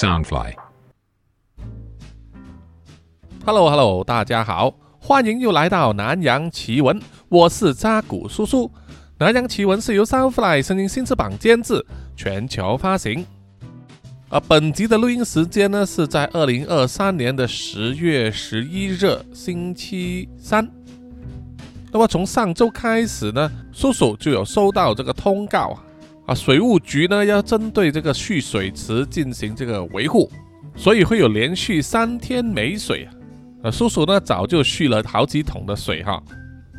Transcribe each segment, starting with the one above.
Soundfly。Hello Hello，大家好，欢迎又来到南洋奇闻，我是扎古叔叔。南洋奇闻是由 Soundfly 声音新翅膀监制，全球发行。而本集的录音时间呢是在二零二三年的十月十一日星期三。那么从上周开始呢，叔叔就有收到这个通告，啊，水务局呢要针对这个蓄水池进行这个维护，所以会有连续三天没水啊。呃，叔叔呢早就蓄了好几桶的水哈，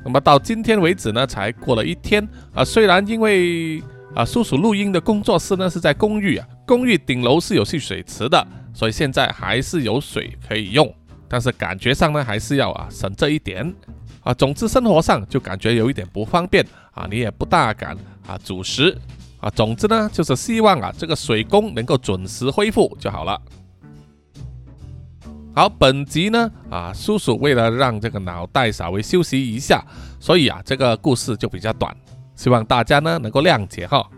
那么到今天为止呢，才过了一天啊。虽然因为啊，叔叔录音的工作室呢是在公寓啊，公寓顶楼是有蓄水池的，所以现在还是有水可以用，但是感觉上呢还是要啊省这一点啊。总之生活上就感觉有一点不方便啊，你也不大敢啊煮食啊。总之呢就是希望啊这个水供能够准时恢复就好了。好，本集呢，啊，叔叔为了让这个脑袋稍微休息一下，所以啊，这个故事就比较短，希望大家呢能够谅解哈。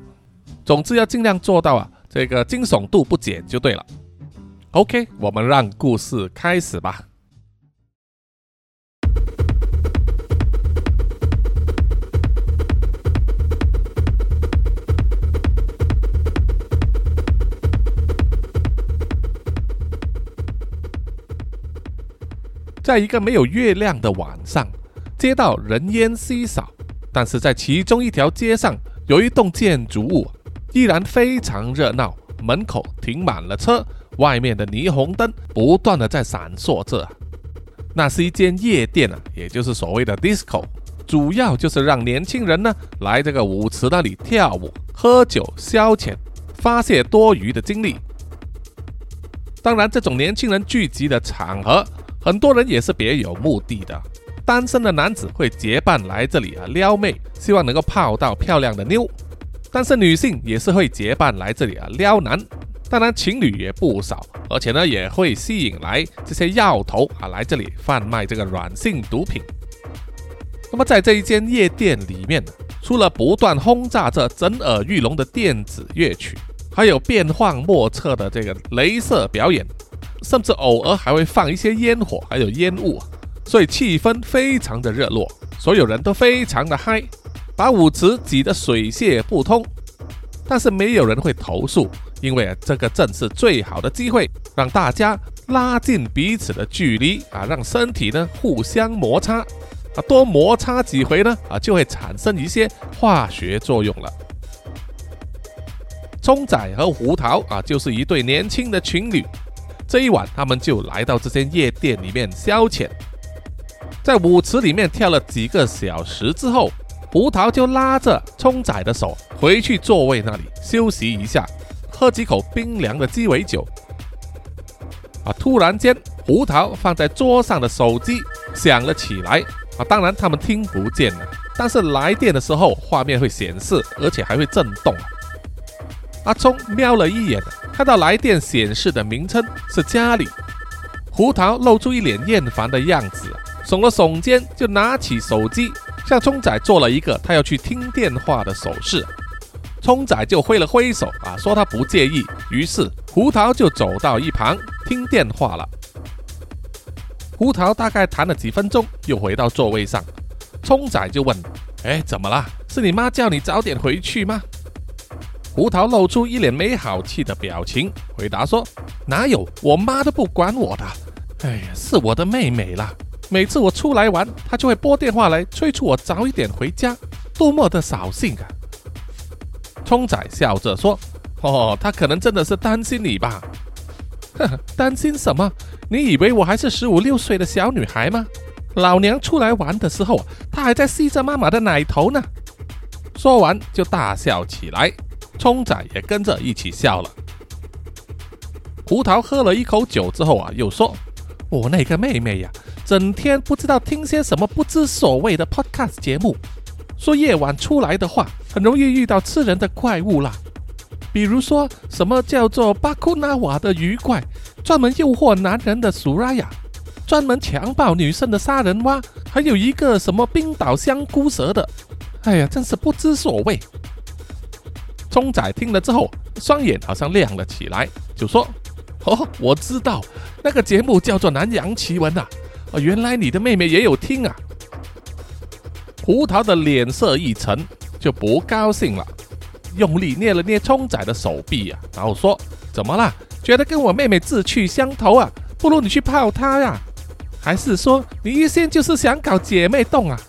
总之要尽量做到啊，这个惊悚度不减就对了。OK，我们让故事开始吧。在一个没有月亮的晚上，街道人烟稀少，但是在其中一条街上有一栋建筑物，依然非常热闹，门口停满了车，外面的霓虹灯不断的在闪烁着。那是一间夜店啊，也就是所谓的 disco，主要就是让年轻人呢来这个舞池那里跳舞、喝酒、消遣、发泄多余的精力。当然，这种年轻人聚集的场合。很多人也是别有目的的，单身的男子会结伴来这里啊撩妹，希望能够泡到漂亮的妞；但是女性也是会结伴来这里啊撩男，当然情侣也不少，而且呢也会吸引来这些药头啊来这里贩卖这个软性毒品。那么在这一间夜店里面，除了不断轰炸着震耳欲聋的电子乐曲，还有变幻莫测的这个镭射表演。甚至偶尔还会放一些烟火，还有烟雾，所以气氛非常的热络，所有人都非常的嗨，把舞池挤得水泄不通。但是没有人会投诉，因为这个正是最好的机会，让大家拉近彼此的距离啊，让身体呢互相摩擦啊，多摩擦几回呢啊，就会产生一些化学作用了。冲仔和胡桃啊，就是一对年轻的情侣。这一晚，他们就来到这间夜店里面消遣，在舞池里面跳了几个小时之后，胡桃就拉着冲仔的手回去座位那里休息一下，喝几口冰凉的鸡尾酒。啊！突然间，胡桃放在桌上的手机响了起来。啊，当然他们听不见了，但是来电的时候画面会显示，而且还会震动。阿聪瞄了一眼。看到来电显示的名称是家里，胡桃露出一脸厌烦的样子，耸了耸肩，就拿起手机向聪仔做了一个他要去听电话的手势。聪仔就挥了挥手啊，说他不介意。于是胡桃就走到一旁听电话了。胡桃大概谈了几分钟，又回到座位上。聪仔就问：“哎，怎么了？是你妈叫你早点回去吗？”胡桃露出一脸没好气的表情，回答说：“哪有，我妈都不管我的。哎呀，是我的妹妹啦。每次我出来玩，她就会拨电话来催促我早一点回家，多么的扫兴啊！”冲仔笑着说：“哦，她可能真的是担心你吧？呵呵，担心什么？你以为我还是十五六岁的小女孩吗？老娘出来玩的时候，她还在吸着妈妈的奶头呢。”说完就大笑起来。冲仔也跟着一起笑了。胡桃喝了一口酒之后啊，又说：“我那个妹妹呀，整天不知道听些什么不知所谓的 podcast 节目，说夜晚出来的话，很容易遇到吃人的怪物啦。比如说什么叫做巴库纳瓦的鱼怪，专门诱惑男人的苏拉雅，专门强暴女生的杀人蛙，还有一个什么冰岛香菇蛇的。哎呀，真是不知所谓。”冲仔听了之后，双眼好像亮了起来，就说：“哦，我知道那个节目叫做《南洋奇闻》呐。哦，原来你的妹妹也有听啊。胡桃的脸色一沉，就不高兴了，用力捏了捏冲仔的手臂呀，然后说：“怎么了？觉得跟我妹妹志趣相投啊？不如你去泡她呀？还是说你一心就是想搞姐妹洞啊？”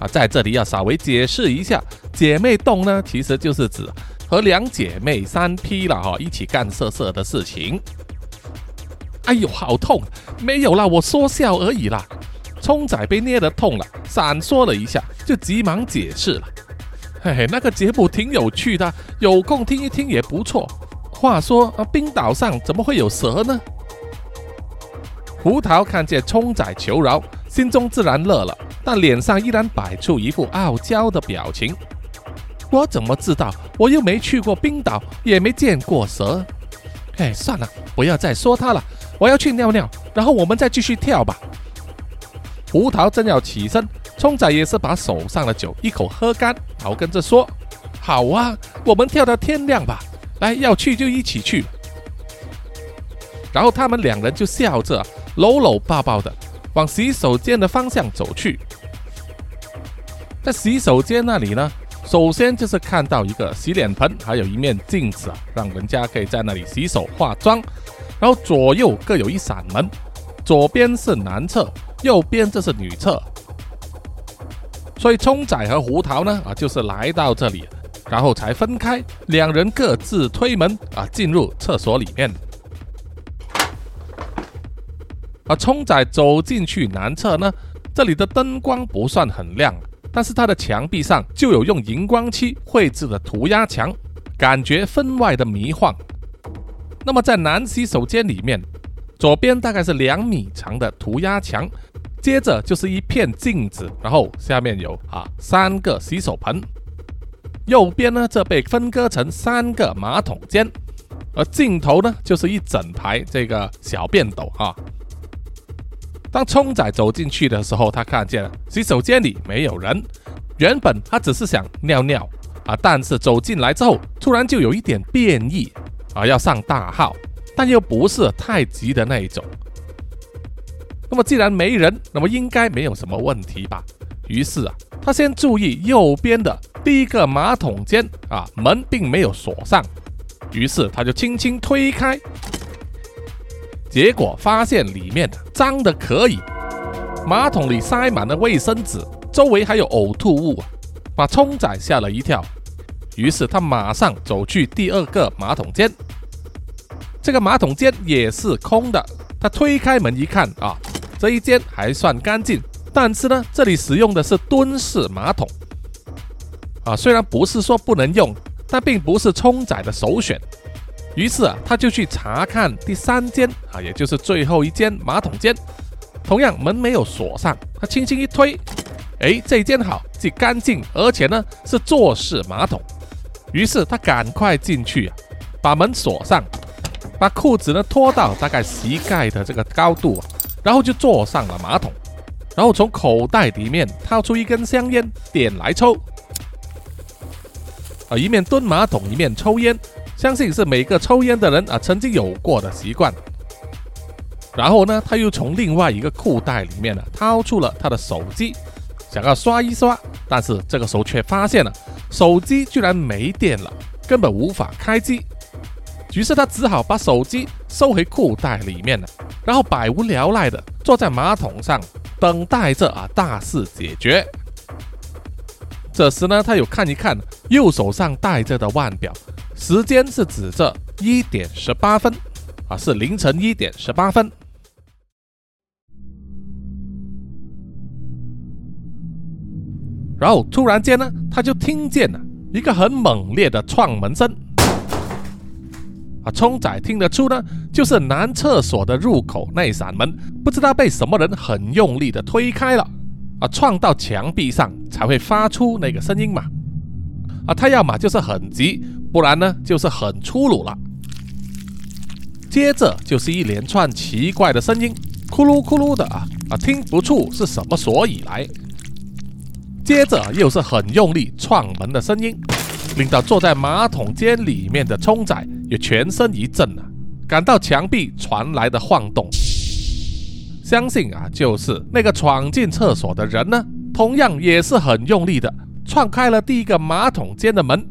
啊，在这里要稍微解释一下，姐妹洞呢，其实就是指和两姐妹三 P 了哈，一起干色色的事情。哎呦，好痛！没有啦，我说笑而已啦。冲仔被捏得痛了，闪烁了一下，就急忙解释了。嘿嘿，那个节目挺有趣的，有空听一听也不错。话说啊，冰岛上怎么会有蛇呢？胡桃看见冲仔求饶，心中自然乐了。但脸上依然摆出一副傲娇的表情。我怎么知道？我又没去过冰岛，也没见过蛇。哎，算了，不要再说他了。我要去尿尿，然后我们再继续跳吧。胡桃正要起身，冲仔也是把手上的酒一口喝干，然后跟着说：“好啊，我们跳到天亮吧。来，要去就一起去。”然后他们两人就笑着搂搂抱抱的往洗手间的方向走去。在洗手间那里呢，首先就是看到一个洗脸盆，还有一面镜子啊，让人家可以在那里洗手化妆。然后左右各有一扇门，左边是男厕，右边这是女厕。所以冲仔和胡桃呢啊，就是来到这里，然后才分开，两人各自推门啊，进入厕所里面。而冲仔走进去男厕呢，这里的灯光不算很亮。但是它的墙壁上就有用荧光漆绘制的涂鸦墙，感觉分外的迷幻。那么在男洗手间里面，左边大概是两米长的涂鸦墙，接着就是一片镜子，然后下面有啊三个洗手盆，右边呢这被分割成三个马桶间，而尽头呢就是一整排这个小便斗啊。当冲仔走进去的时候，他看见了洗手间里没有人。原本他只是想尿尿啊，但是走进来之后，突然就有一点变异啊，要上大号，但又不是太急的那一种。那么既然没人，那么应该没有什么问题吧？于是啊，他先注意右边的第一个马桶间啊，门并没有锁上，于是他就轻轻推开。结果发现里面脏的可以，马桶里塞满了卫生纸，周围还有呕吐物，把冲仔吓了一跳。于是他马上走去第二个马桶间，这个马桶间也是空的。他推开门一看啊，这一间还算干净，但是呢，这里使用的是蹲式马桶啊，虽然不是说不能用，但并不是冲仔的首选。于是啊，他就去查看第三间啊，也就是最后一间马桶间，同样门没有锁上。他轻轻一推，哎，这间好，既干净，而且呢是坐式马桶。于是他赶快进去啊，把门锁上，把裤子呢脱到大概膝盖的这个高度，然后就坐上了马桶，然后从口袋里面掏出一根香烟，点来抽，啊，一面蹲马桶，一面抽烟。相信是每个抽烟的人啊曾经有过的习惯。然后呢，他又从另外一个裤袋里面呢掏出了他的手机，想要刷一刷，但是这个时候却发现了手机居然没电了，根本无法开机。于是他只好把手机收回裤袋里面了，然后百无聊赖的坐在马桶上等待着啊大事解决。这时呢，他又看一看右手上戴着的腕表。时间是指这一点十八分，啊，是凌晨一点十八分。然后突然间呢，他就听见了一个很猛烈的撞门声。啊，冲仔听得出呢，就是男厕所的入口那扇门，不知道被什么人很用力的推开了，啊，撞到墙壁上才会发出那个声音嘛。啊，他要么就是很急。不然呢，就是很粗鲁了。接着就是一连串奇怪的声音，咕噜咕噜的啊啊，听不出是什么所以来。接着又是很用力撞门的声音，令到坐在马桶间里面的冲仔也全身一震啊，感到墙壁传来的晃动，相信啊，就是那个闯进厕所的人呢，同样也是很用力的撞开了第一个马桶间的门。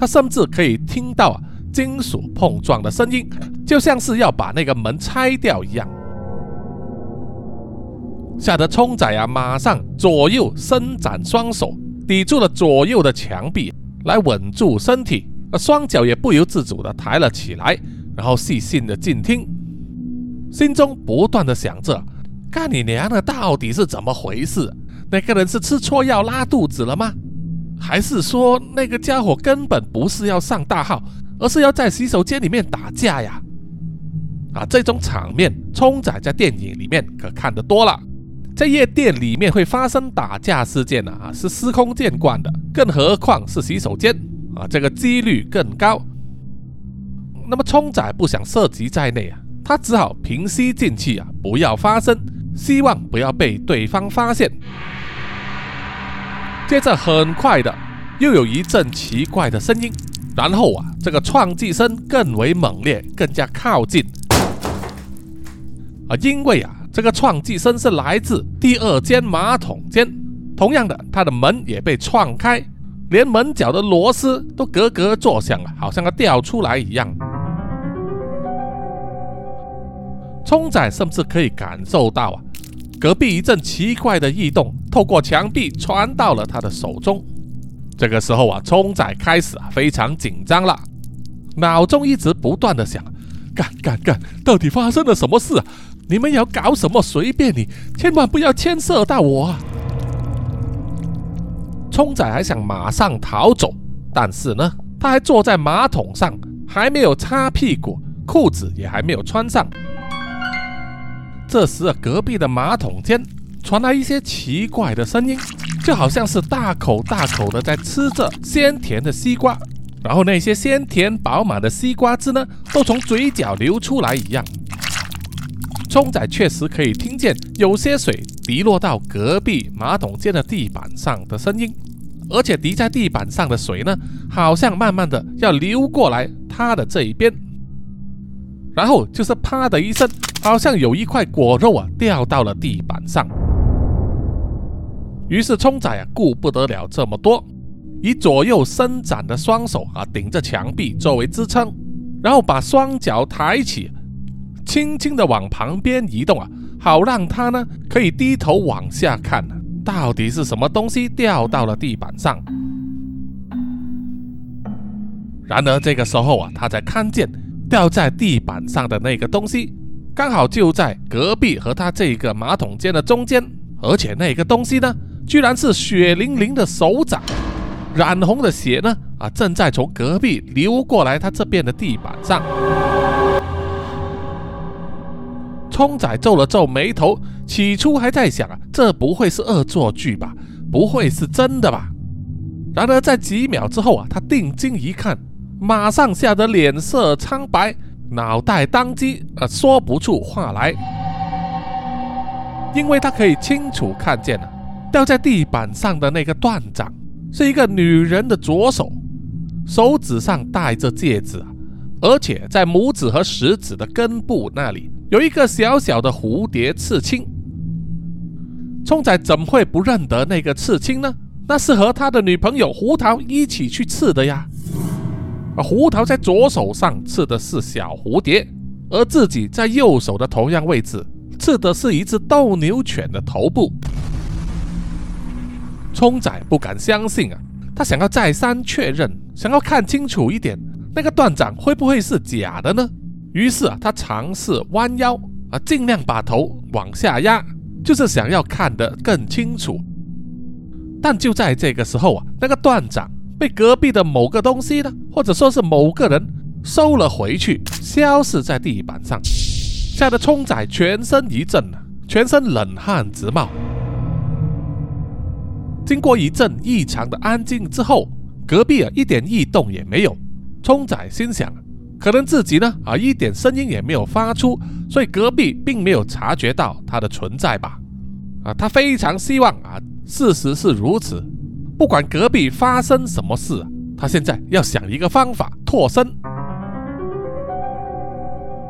他甚至可以听到啊金属碰撞的声音，就像是要把那个门拆掉一样。吓得冲仔啊，马上左右伸展双手，抵住了左右的墙壁，来稳住身体。而双脚也不由自主的抬了起来，然后细心的静听，心中不断的想着：干你娘的，到底是怎么回事？那个人是吃错药拉肚子了吗？还是说那个家伙根本不是要上大号，而是要在洗手间里面打架呀？啊，这种场面，冲仔在电影里面可看得多了。在夜店里面会发生打架事件呢，啊，是司空见惯的，更何况是洗手间啊，这个几率更高。那么冲仔不想涉及在内啊，他只好平息静气啊，不要发声，希望不要被对方发现。接着很快的又有一阵奇怪的声音，然后啊，这个撞击声更为猛烈，更加靠近啊，因为啊。这个撞击声是来自第二间马桶间，同样的，它的门也被撞开，连门角的螺丝都咯咯作响了，好像要掉出来一样。冲仔甚至可以感受到啊，隔壁一阵奇怪的异动透过墙壁传到了他的手中。这个时候啊，冲仔开始啊非常紧张了，脑中一直不断的想：干干干，到底发生了什么事啊？你们要搞什么？随便你，千万不要牵涉到我。冲仔还想马上逃走，但是呢，他还坐在马桶上，还没有擦屁股，裤子也还没有穿上。这时，隔壁的马桶间传来一些奇怪的声音，就好像是大口大口的在吃着鲜甜的西瓜，然后那些鲜甜饱满的西瓜汁呢，都从嘴角流出来一样。冲仔确实可以听见有些水滴落到隔壁马桶间的地板上的声音，而且滴在地板上的水呢，好像慢慢的要流过来他的这一边。然后就是啪的一声，好像有一块果肉啊掉到了地板上。于是冲仔啊顾不得了这么多，以左右伸展的双手啊顶着墙壁作为支撑，然后把双脚抬起。轻轻的往旁边移动啊，好让他呢可以低头往下看，到底是什么东西掉到了地板上。然而这个时候啊，他才看见掉在地板上的那个东西，刚好就在隔壁和他这个马桶间的中间，而且那个东西呢，居然是血淋淋的手掌，染红的血呢啊，正在从隔壁流过来他这边的地板上。冲仔皱了皱眉头，起初还在想啊，这不会是恶作剧吧？不会是真的吧？然而在几秒之后啊，他定睛一看，马上吓得脸色苍白，脑袋当机呃说不出话来，因为他可以清楚看见了，掉在地板上的那个断掌是一个女人的左手，手指上戴着戒指啊，而且在拇指和食指的根部那里。有一个小小的蝴蝶刺青，冲仔怎么会不认得那个刺青呢？那是和他的女朋友胡桃一起去刺的呀。而胡桃在左手上刺的是小蝴蝶，而自己在右手的同样位置刺的是一只斗牛犬的头部。冲仔不敢相信啊，他想要再三确认，想要看清楚一点，那个断掌会不会是假的呢？于是啊，他尝试弯腰啊，尽量把头往下压，就是想要看得更清楚。但就在这个时候啊，那个断掌被隔壁的某个东西呢，或者说是某个人收了回去，消失在地板上，吓得冲仔全身一震啊，全身冷汗直冒。经过一阵异常的安静之后，隔壁啊一点异动也没有，冲仔心想。可能自己呢啊一点声音也没有发出，所以隔壁并没有察觉到他的存在吧？啊，他非常希望啊事实是如此。不管隔壁发生什么事，他现在要想一个方法脱身。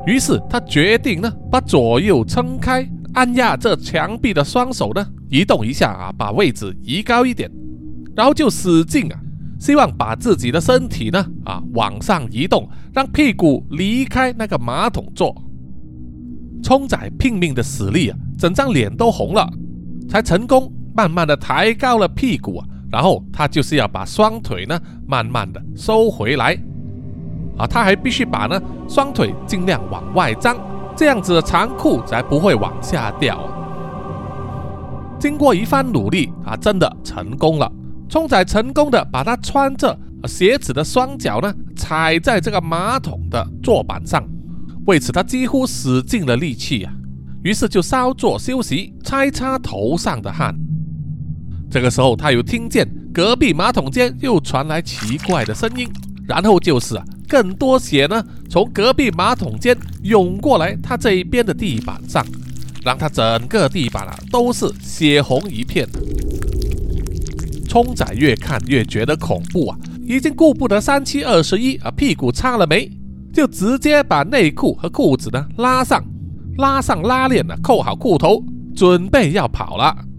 于是他决定呢，把左右撑开、按压这墙壁的双手呢，移动一下啊，把位置移高一点，然后就使劲啊，希望把自己的身体呢啊往上移动，让屁股离开那个马桶座。冲仔拼命的使力啊，整张脸都红了，才成功慢慢的抬高了屁股啊，然后他就是要把双腿呢慢慢的收回来。啊，他还必须把呢双腿尽量往外张，这样子的长裤才不会往下掉。经过一番努力，啊，真的成功了。冲仔成功的把他穿着鞋子的双脚呢踩在这个马桶的坐板上，为此他几乎使尽了力气啊。于是就稍作休息，擦一擦头上的汗。这个时候，他又听见隔壁马桶间又传来奇怪的声音，然后就是啊。更多血呢，从隔壁马桶间涌过来，他这一边的地板上，让他整个地板啊都是血红一片。冲仔越看越觉得恐怖啊，已经顾不得三七二十一啊，屁股擦了没，就直接把内裤和裤子呢拉上，拉上拉链呢，扣好裤头，准备要跑了。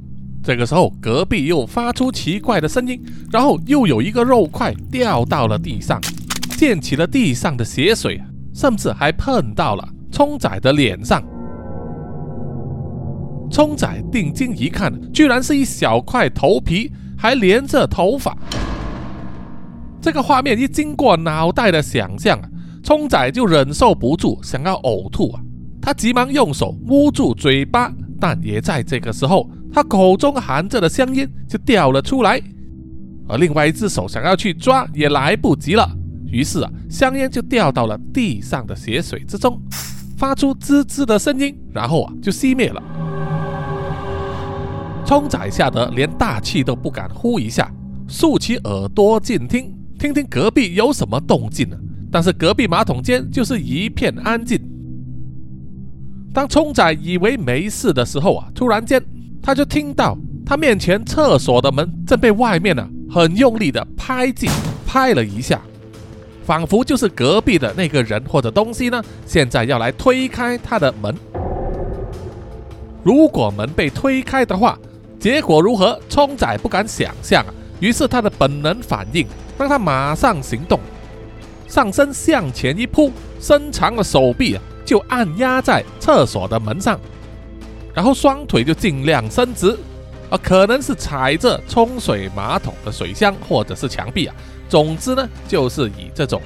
这个时候，隔壁又发出奇怪的声音，然后又有一个肉块掉到了地上。溅起了地上的血水，甚至还碰到了冲仔的脸上。冲仔定睛一看，居然是一小块头皮，还连着头发。这个画面一经过脑袋的想象啊，冲仔就忍受不住想要呕吐啊！他急忙用手捂住嘴巴，但也在这个时候，他口中含着的香烟就掉了出来，而另外一只手想要去抓，也来不及了。于是啊，香烟就掉到了地上的血水之中，发出滋滋的声音，然后啊就熄灭了。冲仔吓得连大气都不敢呼一下，竖起耳朵静听，听听隔壁有什么动静呢？但是隔壁马桶间就是一片安静。当冲仔以为没事的时候啊，突然间他就听到他面前厕所的门正被外面呢很用力的拍击，拍了一下。仿佛就是隔壁的那个人或者东西呢，现在要来推开他的门。如果门被推开的话，结果如何？冲仔不敢想象啊。于是他的本能反应让他马上行动，上身向前一扑，伸长了手臂啊，就按压在厕所的门上，然后双腿就尽量伸直，啊，可能是踩着冲水马桶的水箱或者是墙壁啊。总之呢，就是以这种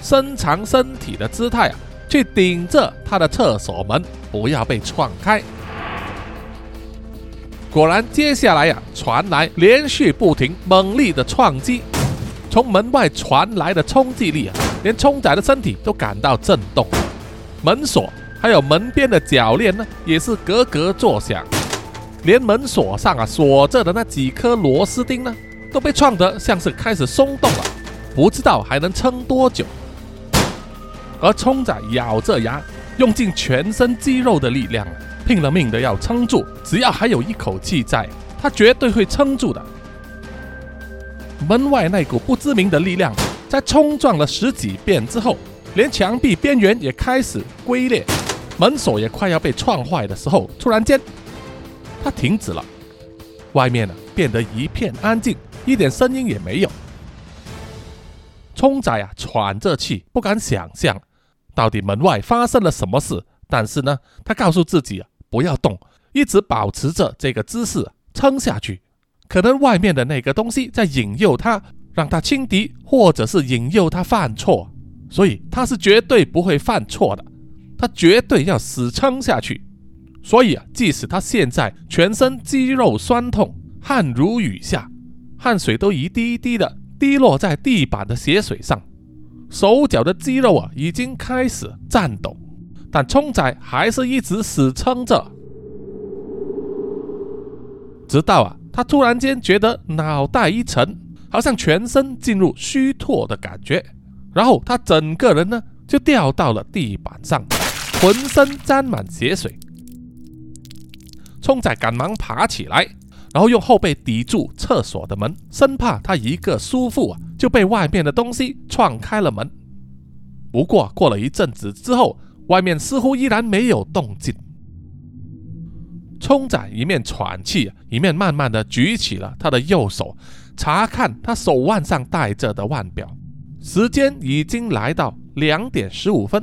伸长身体的姿态啊，去顶着他的厕所门，不要被撞开。果然，接下来呀，传来连续不停、猛烈的撞击，从门外传来的冲击力啊，连冲仔的身体都感到震动。门锁还有门边的铰链呢，也是咯咯作响，连门锁上啊锁着的那几颗螺丝钉呢。都被撞得像是开始松动了，不知道还能撑多久。而冲仔咬着牙，用尽全身肌肉的力量，拼了命的要撑住。只要还有一口气在，他绝对会撑住的。门外那股不知名的力量，在冲撞了十几遍之后，连墙壁边缘也开始龟裂，门锁也快要被撞坏的时候，突然间，他停止了。外面呢，变得一片安静。一点声音也没有，冲仔啊喘着气，不敢想象到底门外发生了什么事。但是呢，他告诉自己不要动，一直保持着这个姿势撑下去。可能外面的那个东西在引诱他，让他轻敌，或者是引诱他犯错。所以他是绝对不会犯错的，他绝对要死撑下去。所以啊，即使他现在全身肌肉酸痛，汗如雨下。汗水都一滴一滴的滴落在地板的血水上，手脚的肌肉啊已经开始颤抖，但冲仔还是一直死撑着。直到啊，他突然间觉得脑袋一沉，好像全身进入虚脱的感觉，然后他整个人呢就掉到了地板上，浑身沾满血水。冲仔赶忙爬起来。然后用后背抵住厕所的门，生怕他一个疏忽啊就被外面的东西撞开了门。不过过了一阵子之后，外面似乎依然没有动静。冲仔一面喘气，一面慢慢的举起了他的右手，查看他手腕上戴着的腕表，时间已经来到两点十五分。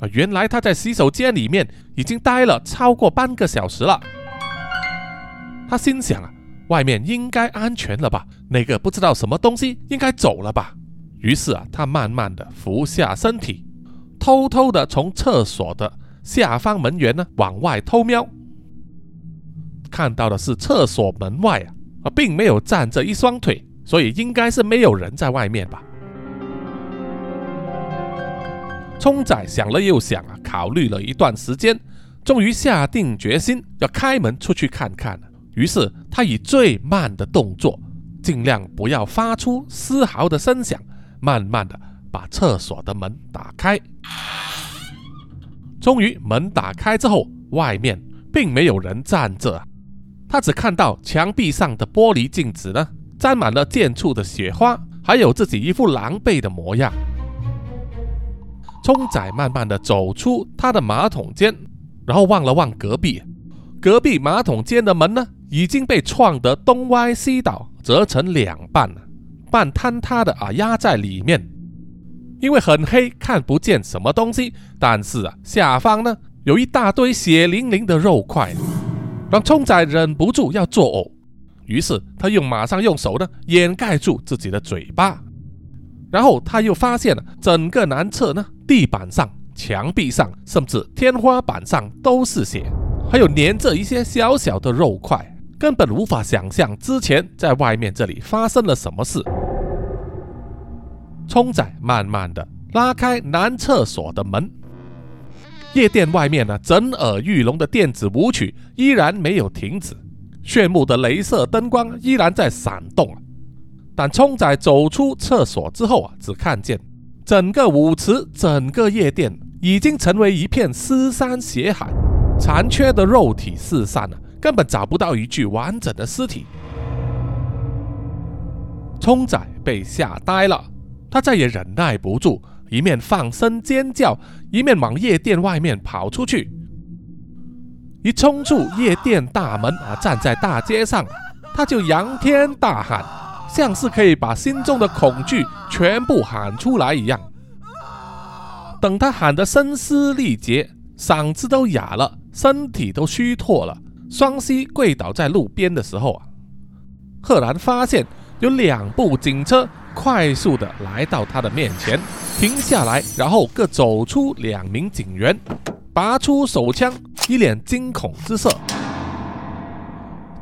啊，原来他在洗手间里面已经待了超过半个小时了。他心想啊，外面应该安全了吧？那个不知道什么东西应该走了吧？于是啊，他慢慢的俯下身体，偷偷的从厕所的下方门缘呢往外偷瞄。看到的是厕所门外啊，啊，并没有站着一双腿，所以应该是没有人在外面吧。冲仔想了又想啊，考虑了一段时间，终于下定决心要开门出去看看。于是他以最慢的动作，尽量不要发出丝毫的声响，慢慢的把厕所的门打开。终于门打开之后，外面并没有人站着。他只看到墙壁上的玻璃镜子呢，沾满了溅出的雪花，还有自己一副狼狈的模样。冲仔慢慢的走出他的马桶间，然后望了望隔壁，隔壁马桶间的门呢，已经被撞得东歪西倒，折成两半了，半坍塌的啊压在里面。因为很黑，看不见什么东西，但是啊，下方呢有一大堆血淋淋的肉块。让冲仔忍不住要作呕，于是他又马上用手呢掩盖住自己的嘴巴，然后他又发现了整个男厕呢地板上、墙壁上，甚至天花板上都是血，还有粘着一些小小的肉块，根本无法想象之前在外面这里发生了什么事。冲仔慢慢的拉开男厕所的门。夜店外面呢，震耳欲聋的电子舞曲依然没有停止，炫目的镭射灯光依然在闪动。但冲仔走出厕所之后啊，只看见整个舞池、整个夜店已经成为一片尸山血海，残缺的肉体四散了，根本找不到一具完整的尸体。冲仔被吓呆了，他再也忍耐不住。一面放声尖叫，一面往夜店外面跑出去。一冲出夜店大门啊，站在大街上，他就仰天大喊，像是可以把心中的恐惧全部喊出来一样。等他喊得声嘶力竭，嗓子都哑了，身体都虚脱了，双膝跪倒在路边的时候啊，赫然发现有两部警车快速的来到他的面前。停下来，然后各走出两名警员，拔出手枪，一脸惊恐之色。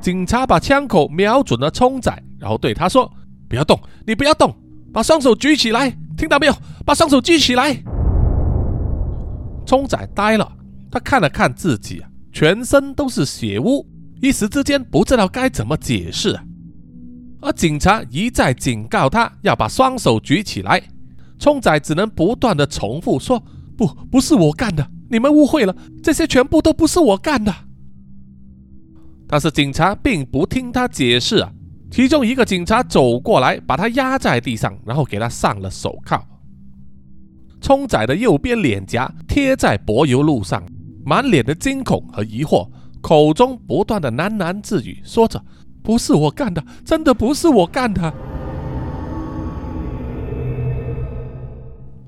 警察把枪口瞄准了冲仔，然后对他说：“不要动，你不要动，把双手举起来，听到没有？把双手举起来。”冲仔呆了，他看了看自己，全身都是血污，一时之间不知道该怎么解释。而警察一再警告他要把双手举起来。冲仔只能不断的重复说：“不，不是我干的，你们误会了，这些全部都不是我干的。”但是警察并不听他解释啊。其中一个警察走过来，把他压在地上，然后给他上了手铐。冲仔的右边脸颊贴在柏油路上，满脸的惊恐和疑惑，口中不断的喃喃自语，说着：“不是我干的，真的不是我干的。”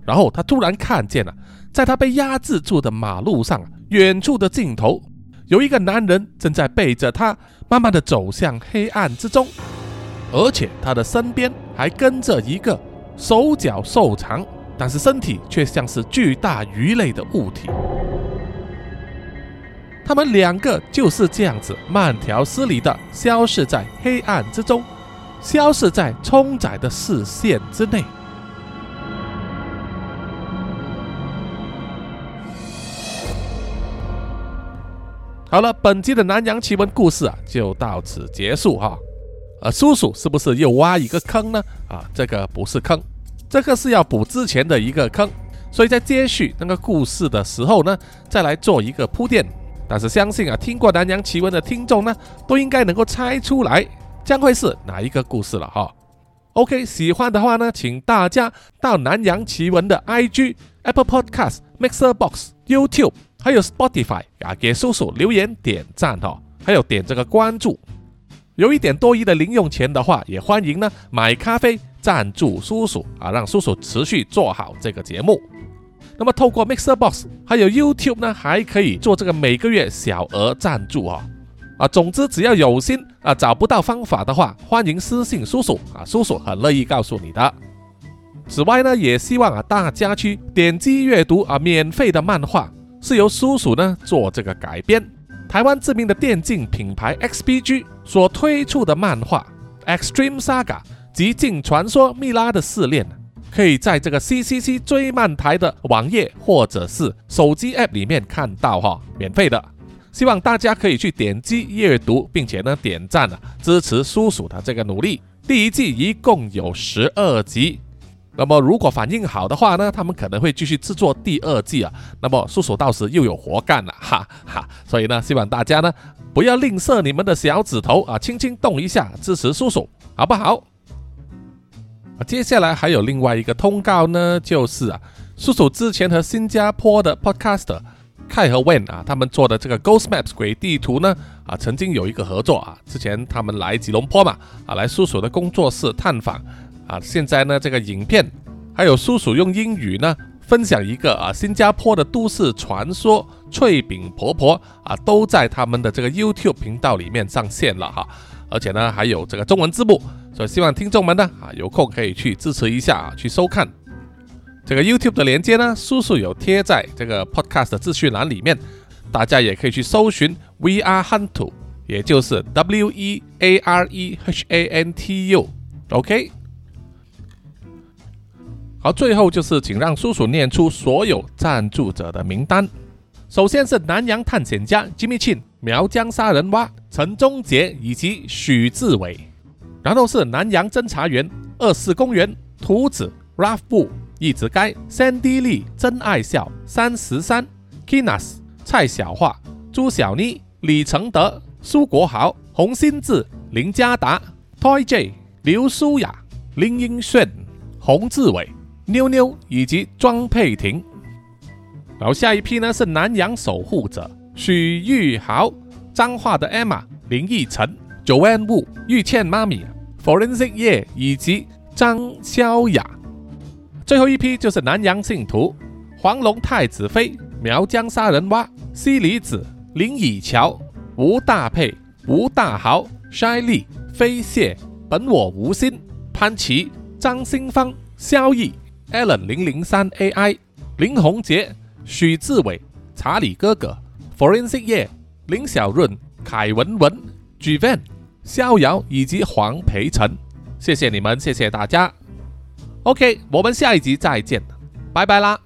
然后他突然看见了，在他被压制住的马路上，远处的尽头有一个男人正在背着他，慢慢的走向黑暗之中，而且他的身边还跟着一个手脚瘦长，但是身体却像是巨大鱼类的物体。他们两个就是这样子慢条斯理的消失在黑暗之中，消失在冲仔的视线之内。好了，本期的南洋奇闻故事啊，就到此结束哈。呃，叔叔是不是又挖一个坑呢？啊，这个不是坑，这个是要补之前的一个坑，所以在接续那个故事的时候呢，再来做一个铺垫。但是相信啊，听过南洋奇闻的听众呢，都应该能够猜出来将会是哪一个故事了哈。OK，喜欢的话呢，请大家到南洋奇闻的 IG Apple Podcast、Mixer Box、YouTube，还有 Spotify 啊，给叔叔留言点赞哈，还有点这个关注。有一点多余的零用钱的话，也欢迎呢买咖啡赞助叔叔啊，让叔叔持续做好这个节目。那么透过 Mixer Box 还有 YouTube 呢，还可以做这个每个月小额赞助哦。啊，总之只要有心啊，找不到方法的话，欢迎私信叔叔啊，叔叔很乐意告诉你的。此外呢，也希望啊大家去点击阅读啊免费的漫画，是由叔叔呢做这个改编。台湾知名的电竞品牌 XPG 所推出的漫画《Extreme Saga》极境传说蜜拉的试炼，可以在这个 CCC 追漫台的网页或者是手机 App 里面看到哈，免费的。希望大家可以去点击阅读，并且呢点赞啊，支持叔叔的这个努力。第一季一共有十二集。那么如果反应好的话呢，他们可能会继续制作第二季啊。那么叔叔到时又有活干了，哈哈。所以呢，希望大家呢不要吝啬你们的小指头啊，轻轻动一下支持叔叔，好不好？啊，接下来还有另外一个通告呢，就是啊，叔叔之前和新加坡的 Podcaster 凯和 Wen 啊，他们做的这个 Ghost Maps 鬼地图呢，啊，曾经有一个合作啊。之前他们来吉隆坡嘛，啊，来叔叔的工作室探访。啊，现在呢，这个影片还有叔叔用英语呢分享一个啊新加坡的都市传说脆饼婆婆啊，都在他们的这个 YouTube 频道里面上线了哈，而且呢还有这个中文字幕，所以希望听众们呢啊有空可以去支持一下啊，去收看这个 YouTube 的连接呢，叔叔有贴在这个 Podcast 的资讯栏里面，大家也可以去搜寻 VR Huntu，也就是 W E A R E H A N T U，OK。好，最后就是请让叔叔念出所有赞助者的名单。首先是南洋探险家 Jimmy Chin、苗疆杀人蛙陈忠杰以及许志伟，然后是南洋侦查员二四公园图子 Ralph 布一直该 Sandy Lee 真爱笑三十三 Kinas 蔡小桦朱小妮李承德苏国豪洪新志林家达 Toy J 刘舒雅林英炫洪志伟。妞妞以及庄佩婷，然后下一批呢是南洋守护者许玉豪、彰化的 Emma、林奕晨、Joanne Wu、玉倩妈咪、Forensic 叶以及张潇雅。最后一批就是南洋信徒黄龙太子妃、苗疆杀人蛙、西里子、林以乔、吴大佩、吴大豪、筛丽、飞蟹、本我无心、潘琪、张新芳、萧逸。Allen 零零三 AI 林宏杰许志伟查理哥哥 Forensic 叶林小润凯文文 Gvan 逍遥以及黄培成，谢谢你们，谢谢大家。OK，我们下一集再见，拜拜啦。